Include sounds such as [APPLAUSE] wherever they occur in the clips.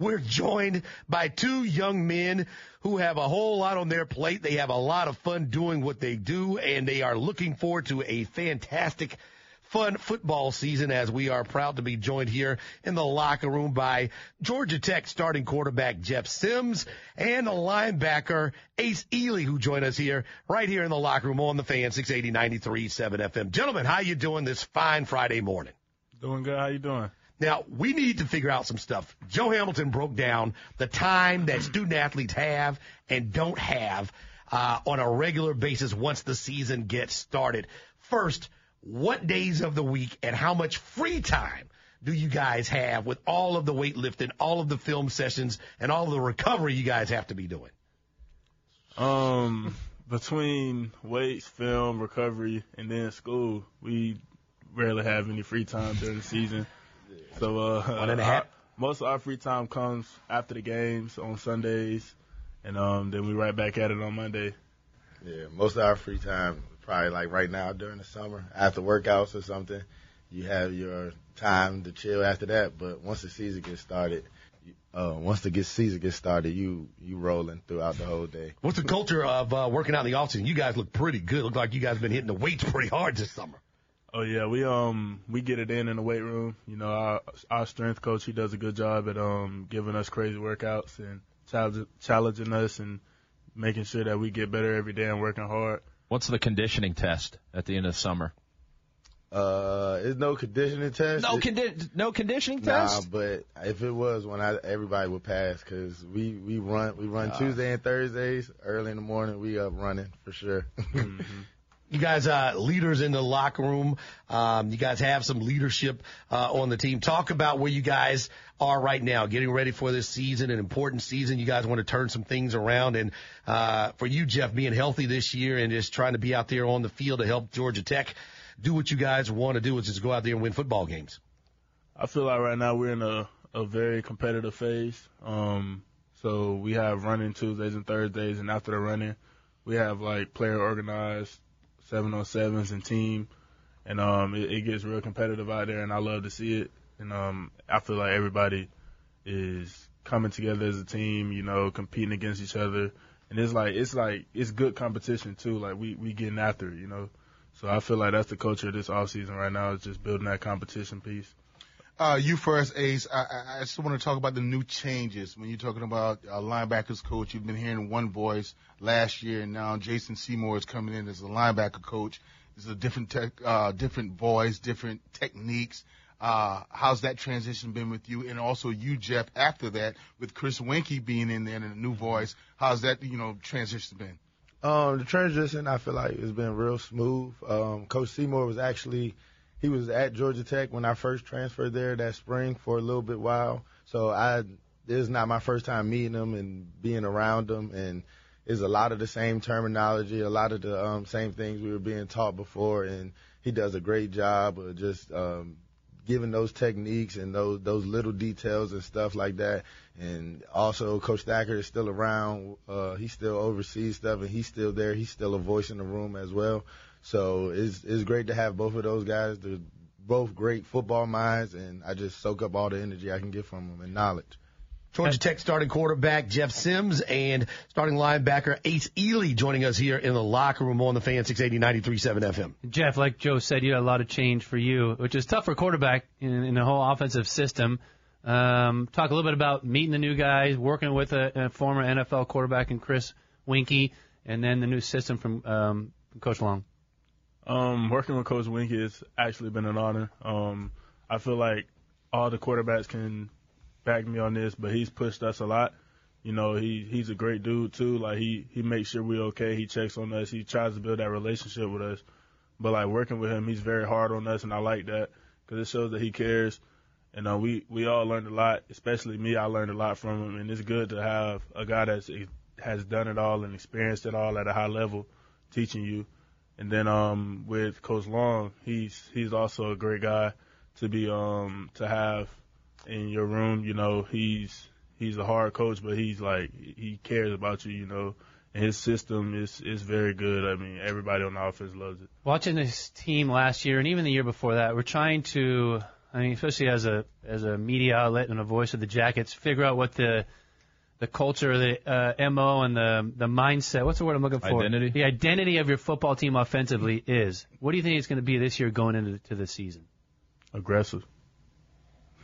We're joined by two young men who have a whole lot on their plate. They have a lot of fun doing what they do, and they are looking forward to a fantastic fun football season as we are proud to be joined here in the locker room by Georgia Tech starting quarterback Jeff Sims and linebacker Ace Eley who join us here right here in the locker room on the fan 680 93.7 FM. Gentlemen, how you doing this fine Friday morning? Doing good. How you doing? Now, we need to figure out some stuff. Joe Hamilton broke down the time that student athletes have and don't have uh, on a regular basis once the season gets started. First, what days of the week and how much free time do you guys have with all of the weightlifting, all of the film sessions, and all of the recovery you guys have to be doing? Um, between weights, film, recovery, and then school, we rarely have any free time during the season. So, uh, One and a half. our- most of our free time comes after the games on Sundays, and um, then we right back at it on Monday. Yeah, most of our free time, probably like right now during the summer, after workouts or something, you have your time to chill after that. But once the season gets started, you- uh, once the get season gets started, you you rolling throughout the whole day. What's the culture of uh, working out in the offseason? You guys look pretty good. Look like you guys have been hitting the weights pretty hard this summer. Oh yeah, we um we get it in in the weight room. You know, our our strength coach he does a good job at um giving us crazy workouts and challenge, challenging us and making sure that we get better every day and working hard. What's the conditioning test at the end of summer? Uh, it's no conditioning test. No, It- condi- no conditioning Nah, test. Nah, but if it was when I everybody would pass because we we run we run Tuesday and Thursdays early in the morning. We up running for sure. [LAUGHS] You guys, uh, leaders in the locker room. Um, you guys have some leadership uh, on the team. Talk about where you guys are right now, getting ready for this season, an important season. You guys want to turn some things around, and uh, for you, Jeff, being healthy this year and just trying to be out there on the field to help Georgia Tech do what you guys want to do, which is go out there and win football games. I feel like right now we're in a a very competitive phase. Um, so we have running Tuesdays and Thursdays, and after the running, we have like player organized seven on sevens and team, and um, it, it gets real competitive out there, and I love to see it. And um, I feel like everybody is coming together as a team, you know, competing against each other, and it's like it's like it's good competition too. Like we we getting after it, you know. So I feel like that's the culture of this off season right now is just building that competition piece. Uh, you first, Ace. I, I, just want to talk about the new changes. When you're talking about uh, linebackers coach, you've been hearing one voice last year, and now Jason Semore is coming in as a linebacker coach. It's a different tech, uh, different voice, different techniques. Uh, how's that transition been with you? And also you, Jeff, after that, with Chris Weinke being in there and a new voice, how's that, you know, transition been? Um, the transition I feel like has been real smooth. Um, Coach Semore was actually he was at Georgia Tech when I first transferred there that spring for a little bit while. So I this is not my first time meeting him and being around him and it's a lot of the same terminology, a lot of the um, same things we were being taught before and he does a great job of just um, giving those techniques and those those little details and stuff like that. And also, Coach Thacker is still around. Uh, he still oversees stuff, and he's still there. He's still a voice in the room as well. So it's it's great to have both of those guys. They're both great football minds, and I just soak up all the energy I can get from them and knowledge. Georgia Tech starting quarterback Jeff Sims and starting linebacker Ace Eley joining us here in the locker room on the fan 680 93.7 FM. Jeff, like Joe said, you had a lot of change for you, which is tough for quarterback in, in the whole offensive system. Um, talk a little bit about meeting the new guys, working with a, a former NFL quarterback and Chris Weinke, and then the new system from um, Coach Long. Um, working with Coach Wink has actually been an honor. Um, I feel like all the quarterbacks can back me on this, but he's pushed us a lot. You know, he he's a great dude too. Like he he makes sure we're okay. He checks on us. He tries to build that relationship with us. But like working with him, he's very hard on us, and I like that because it shows that he cares. And uh, we we all learned a lot, especially me. I learned a lot from him, and it's good to have a guy that's has done it all and experienced it all at a high level, teaching you. And then um, with Coach Long, he's he's also a great guy to be um to have in your room. You know, he's he's a hard coach, but he's like he cares about you. You know, and his system is is very good. I mean, everybody on the offense loves it. Watching this team last year and even the year before that, we're trying to I mean, especially as a as a media outlet and a voice of the Jackets, figure out what the the culture, the uh, mo, and the the mindset. What's the word I'm looking for? Identity? The identity of your football team offensively is. What do you think it's going to be this year going into to the season? Aggressive.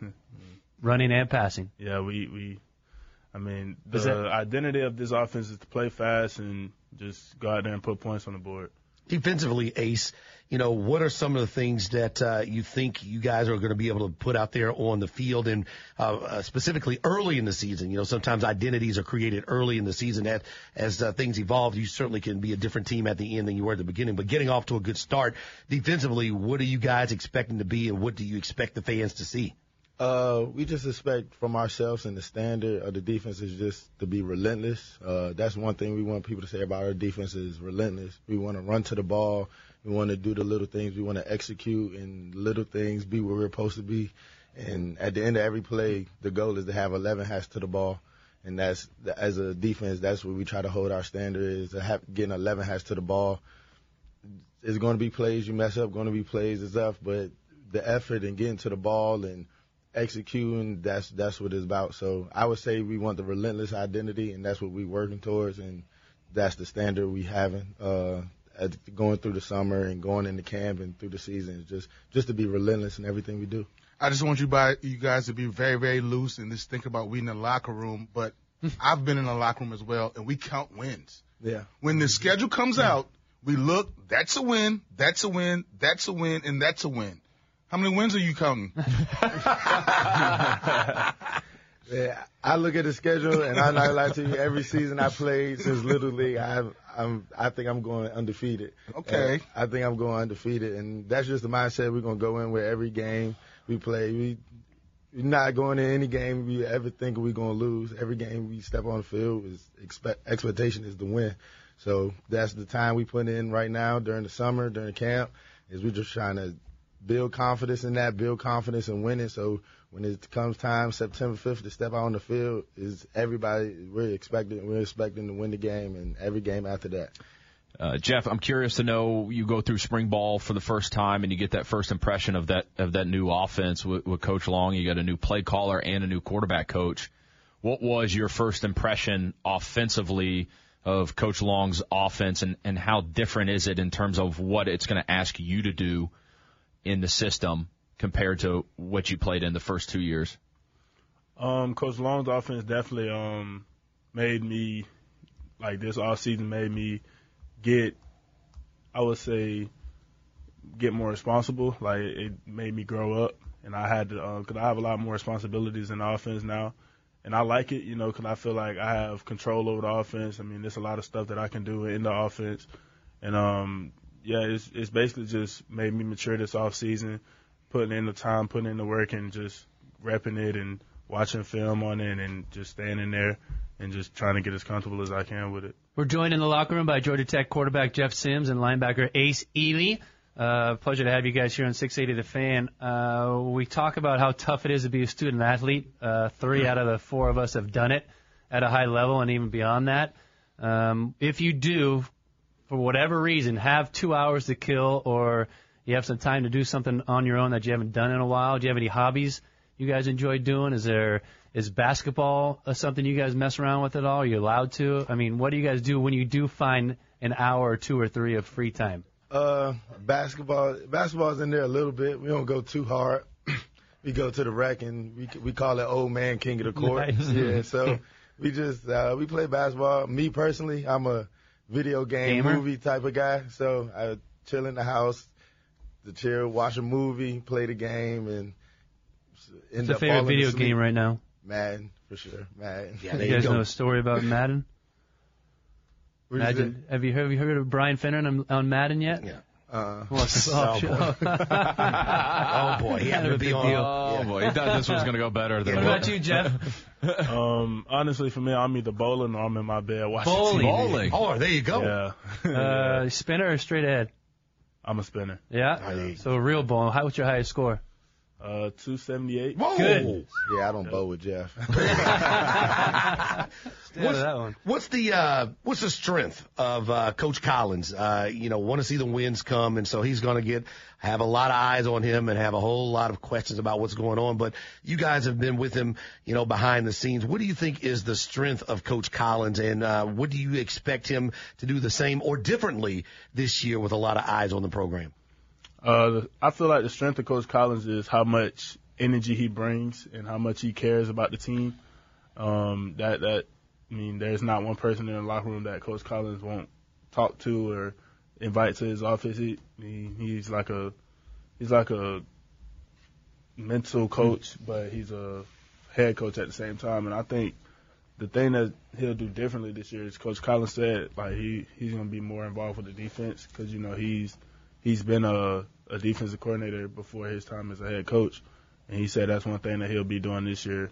[LAUGHS] Running and passing. Yeah, we we. I mean, the that- identity of this offense is to play fast and just go out there and put points on the board. defensively, Ace, you know, what are some of the things that uh, you think you guys are going to be able to put out there on the field and uh, uh, specifically early in the season? You know, sometimes identities are created early in the season. That as uh, things evolve, you certainly can be a different team at the end than you were at the beginning. But getting off to a good start defensively, what are you guys expecting to be, and what do you expect the fans to see? Uh, we just expect from ourselves and the standard of the defense is just to be relentless. Uh, that's one thing we want people to say about our defense is relentless. We want to run to the ball. We want to do the little things. We want to execute and little things be where we're supposed to be. And at the end of every play, the goal is to have 11 hats to the ball. And that's, as a defense, that's what we try to hold our standard is to have, getting 11 hats to the ball. It's going to be plays you mess up, going to be plays it's up, but the effort and getting to the ball and executing, that's that's what it's about. So I would say we want the relentless identity, and that's what we're working towards, and that's the standard we having uh, going through the summer and going into camp and through the season. Just just to be relentless in everything we do. I just want you by you guys to be very, very loose and just think about we in the locker room. But [LAUGHS] I've been in the locker room as well, and we count wins. Yeah. When the schedule comes out, we look. That's a win. That's a win. That's a win, and that's a win. How many wins are you counting? [LAUGHS] Yeah, I look at the schedule, and I'm not gonna lie to you. Every season I played since Little League, I I'm I think I'm going undefeated. Okay. Uh, I think I'm going undefeated, and that's just the mindset we're gonna go in with every game we play. We we're not going in any game we ever think we're gonna lose. Every game we step on the field is expect expectation is to win. So that's the time we put in right now during the summer, during camp, is we're just trying to build confidence in that, build confidence in winning. So when it comes time, September 5th, to step out on the field, is everybody we're expecting we're expecting to win the game and every game after that. Uh, Jeff, I'm curious to know you go through spring ball for the first time and you get that first impression of that of that new offense with, with Coach Long. You got a new play caller and a new quarterback coach. What was your first impression offensively of Coach Long's offense, and and how different is it in terms of what it's going to ask you to do in the system compared to what you played in the first two years? Um, Coach Long's offense definitely um made me like this all season made me get I would say get more responsible. Like it made me grow up, and I had to because I have a lot more responsibilities in the offense now, and I like it, you know, because I feel like I have control over the offense. I mean, there's a lot of stuff that I can do in the offense, and um yeah, it's it's basically just made me mature this off season, putting in the time, putting in the work, and just repping it and watching film on it and just standing in there and just trying to get as comfortable as I can with it. We're joined in the locker room by Georgia Tech quarterback Jeff Sims and linebacker Ace Eley. Uh, pleasure to have you guys here on 680 The Fan. Uh, we talk about how tough it is to be a student athlete. Uh, three out of the four of us have done it at a high level and even beyond that. Um, if you do, for whatever reason, have two hours to kill or you have some time to do something on your own that you haven't done in a while, do you have any hobbies you guys enjoy doing? Is there is basketball uh, something you guys mess around with at all? Are you allowed to? I mean, what do you guys do when you do find an hour or two or three of free time? Uh, basketball, basketball's in there a little bit. We don't go too hard. [CLEARS THROAT] we go to the rec and we we call it old man king of the court. Nice. Yeah, [LAUGHS] so we just uh, we play basketball. Me personally, I'm a video game Gamer? movie type of guy. So I would chill in the house, the chill, watch a movie, play the game, and end What's your up favorite falling video asleep. game right now? Madden for sure. Madden. Yeah, [LAUGHS] there You you guys go. know a story about Madden? What'd you? Madden. Have you heard, have you heard of Brian Finneran, on Madden yet? Yeah. Uh, Well, it's off show. Oh boy, he had to a be big on. deal. Oh boy, he thought this was going to go better than What what- about you, Jeff? [LAUGHS] Um, honestly, for me, I'm either bowling or I'm in my bed watching Bowling. TV. Bowling. Oh, there you go. Yeah. [LAUGHS] Uh, spinner or straight ahead? I'm a spinner. Yeah. Oh, So a real ball. How, what's your highest score? Uh, 278. Whoa! Good. Yeah, I don't bow with Jeff. Stay out of that one. What's the uh, what's the strength of uh, Coach Collins? Uh, you know, want to see the wins come, and so he's going to get have a lot of eyes on him and have a whole lot of questions about what's going on. But you guys have been with him, you know, behind the scenes. What do you think is the strength of Coach Collins, and uh, what do you expect him to do the same or differently this year with a lot of eyes on the program? Uh, I feel like the strength of Coach Collins is how much energy he brings and how much he cares about the team. Um, that that I mean, there's not one person in the locker room that Coach Collins won't talk to or invite to his office. He, he he's like a he's like a mental coach, but he's a head coach at the same time. And I think the thing that he'll do differently this year is Coach Collins said like he he's gonna be more involved with the defense because you know he's he's been a a defensive coordinator before his time as a head coach, and he said that's one thing that he'll be doing this year.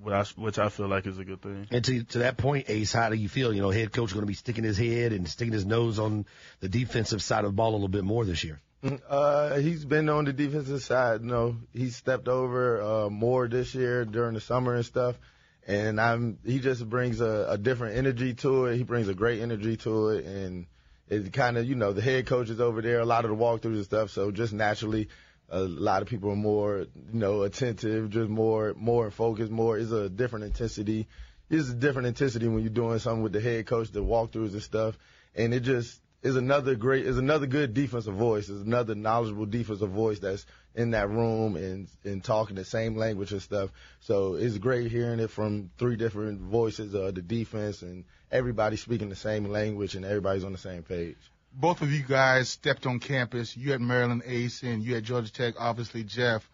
Which I, which I feel like is a good thing. And to, to that point, Ace, how do you feel? You know, head coach going to be sticking his head and sticking his nose on the defensive side of the ball a little bit more this year. Uh, he's been on the defensive side. You know, he stepped over uh, more this year during the summer and stuff. And I'm he just brings a, a different energy to it. He brings a great energy to it, and it kind of you know the head coach is over there, a lot of the walkthroughs and stuff. So just naturally, a lot of people are more you know attentive, just more more focused, more is a different intensity. It's a different intensity when you're doing something with the head coach, the walkthroughs and stuff, and it just is another great is another good defensive voice. Is another knowledgeable defensive voice that's in that room and and talking the same language and stuff. So it's great hearing it from three different voices of the defense and everybody speaking the same language and everybody's on the same page. Both of you guys stepped on campus. You at Maryland Ace and you at Georgia Tech, obviously Jeff,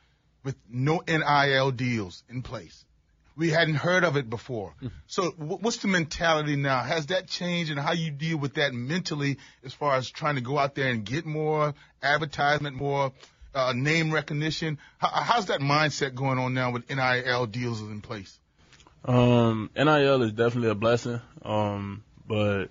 with no NIL deals in place. We hadn't heard of it before. So what's the mentality now? Has that changed and how you deal with that mentally as far as trying to go out there and get more advertisement, more uh, name recognition? How, how's that mindset going on now with NIL deals in place? Um, NIL is definitely a blessing. Um, but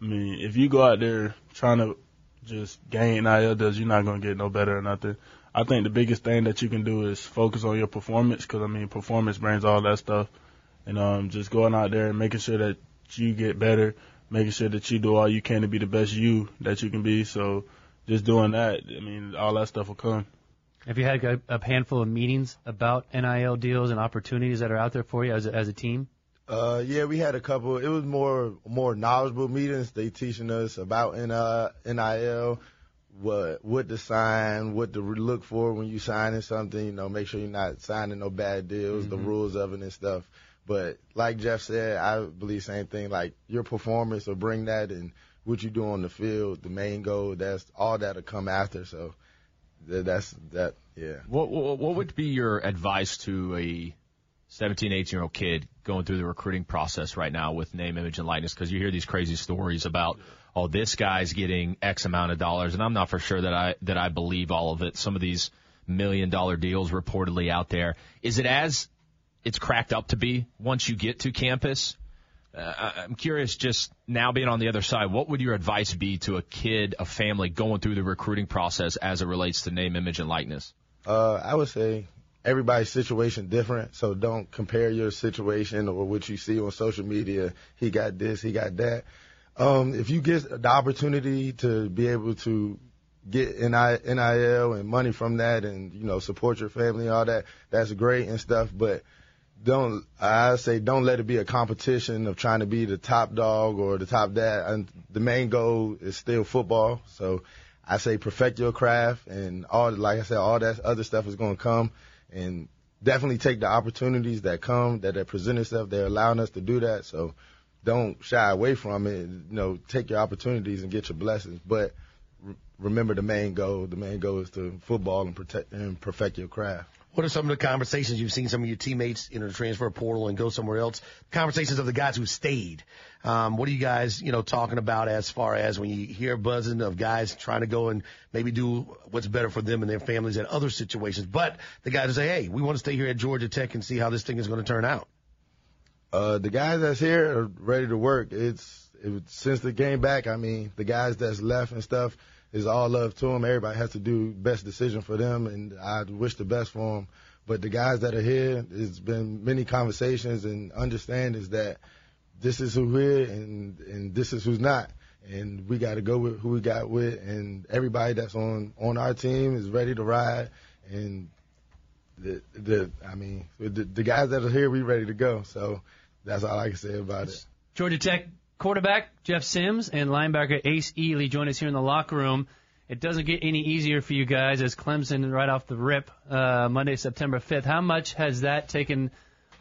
I mean, if you go out there trying to just gain NIL deals, you're not gonna get no better or nothing. I think the biggest thing that you can do is focus on your performance because I mean, performance brings all that stuff, and um, just going out there and making sure that you get better, making sure that you do all you can to be the best you that you can be. So just doing that, I mean, all that stuff will come. Have you had a, a handful of meetings about NIL deals and opportunities that are out there for you as a, as a team? Uh, yeah, we had a couple. It was more more knowledgeable meetings. They teaching us about uh, NIL, what what to sign, what to look for when you signing something. You know, make sure you're not signing no bad deals, the mm-hmm. rules of it and stuff. But like Jeff said, I believe same thing. Like your performance will bring that, and what you do on the field, the main goal. That's all that'll come after. So th- that's that. Yeah. What, what what would be your advice to a 17, 18 year old kid going through the recruiting process right now with name, image, and likeness? Because you hear these crazy stories about, oh, this guy's getting X amount of dollars, and I'm not for sure that I that I believe all of it. Some of these million dollar deals reportedly out there. Is it as it's cracked up to be once you get to campus? Uh, I'm curious, just now being on the other side, what would your advice be to a kid, a family going through the recruiting process as it relates to name, image, and likeness? Uh, I would say everybody's situation different, so don't compare your situation or what you see on social media. He got this, he got that. Um, if you get the opportunity to be able to get NIL and money from that, and you know support your family, and all that, that's great and stuff. But don't I say don't let it be a competition of trying to be the top dog or the top dad. And the main goal is still football. So I say perfect your craft and all like I said, all that other stuff is gonna come and definitely take the opportunities that come, that they present itself. They're allowing us to do that. So don't shy away from it. You know, take your opportunities and get your blessings. But re- remember the main goal. The main goal is to football and protect and perfect your craft. What are some of the conversations you've seen some of your teammates enter the transfer portal and go somewhere else? Conversations of the guys who stayed. Um, what are you guys, you know, talking about as far as when you hear buzzing of guys trying to go and maybe do what's better for them and their families in other situations? But the guys who say, hey, we want to stay here at Georgia Tech and see how this thing is going to turn out. Uh, the guys that's here are ready to work. It's it, since the game back. I mean, the guys that's left and stuff is all love to them. Everybody has to do best decision for them, and I wish the best for them. But the guys that are here, it's been many conversations and understandings that this is who we're here and and this is who's not, and we got to go with who we got with, and everybody that's on on our team is ready to ride, and the the I mean the, the guys that are here, we ready to go. So that's all I can say about it. Georgia Tech quarterback Jeff Sims and linebacker Ace Eley join us here in the locker room. It doesn't get any easier for you guys as Clemson right off the rip uh, Monday, September 5th. How much has that taken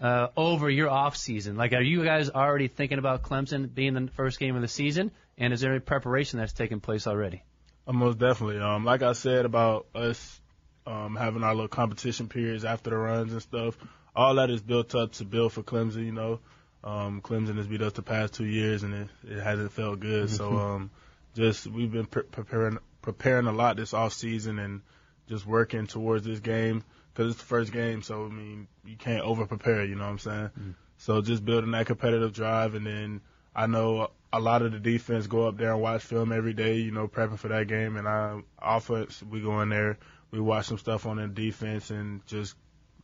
uh, over your off season? Like, are you guys already thinking about Clemson being the first game of the season? And is there any preparation that's taken place already? Uh, most definitely. Um, like I said about us um, having our little competition periods after the runs and stuff, all that is built up to build for Clemson. You know, um, Clemson has beat us the past two years and it, it hasn't felt good. so [LAUGHS] um, just we've been pre- preparing preparing a lot this off season and just working towards this game because it's the first game. So I mean, you can't over prepare. You know what I'm saying? Mm-hmm. So just building that competitive drive, and then I know a lot of the defense go up there and watch film every day. You know, prepping for that game, and I offense we go in there, we watch some stuff on the defense, and just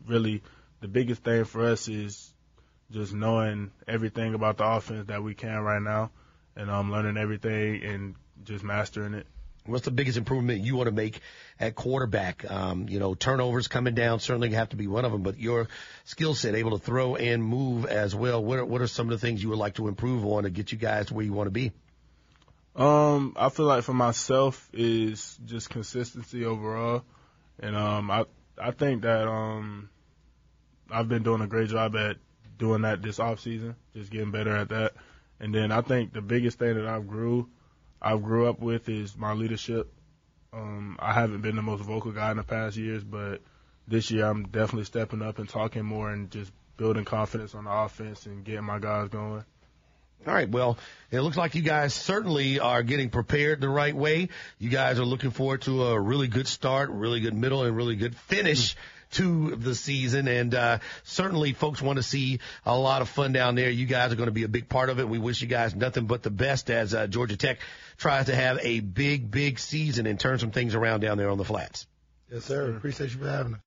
really the biggest thing for us is just knowing everything about the offense that we can right now, and um, learning everything and just mastering it. What's the biggest improvement you want to make at quarterback? Um, you know, turnovers coming down certainly have to be one of them, but your skill set, able to throw and move as well. What are, what are some of the things you would like to improve on to get you guys to where you want to be? Um, I feel like for myself is just consistency overall, and um, I I think that um, I've been doing a great job at doing that this off season, just getting better at that. And then I think the biggest thing that I've grew I've grew up with is my leadership. Um, I haven't been the most vocal guy in the past years, but this year I'm definitely stepping up and talking more and just building confidence on the offense and getting my guys going. All right. Well, it looks like you guys certainly are getting prepared the right way. You guys are looking forward to a really good start, really good middle, and really good finish. Mm-hmm to the season. And uh, certainly, folks want to see a lot of fun down there. You guys are going to be a big part of it. We wish you guys nothing but the best as uh, Georgia Tech tries to have a big, big season and turn some things around down there on the flats. Yes, sir. Appreciate you for having us.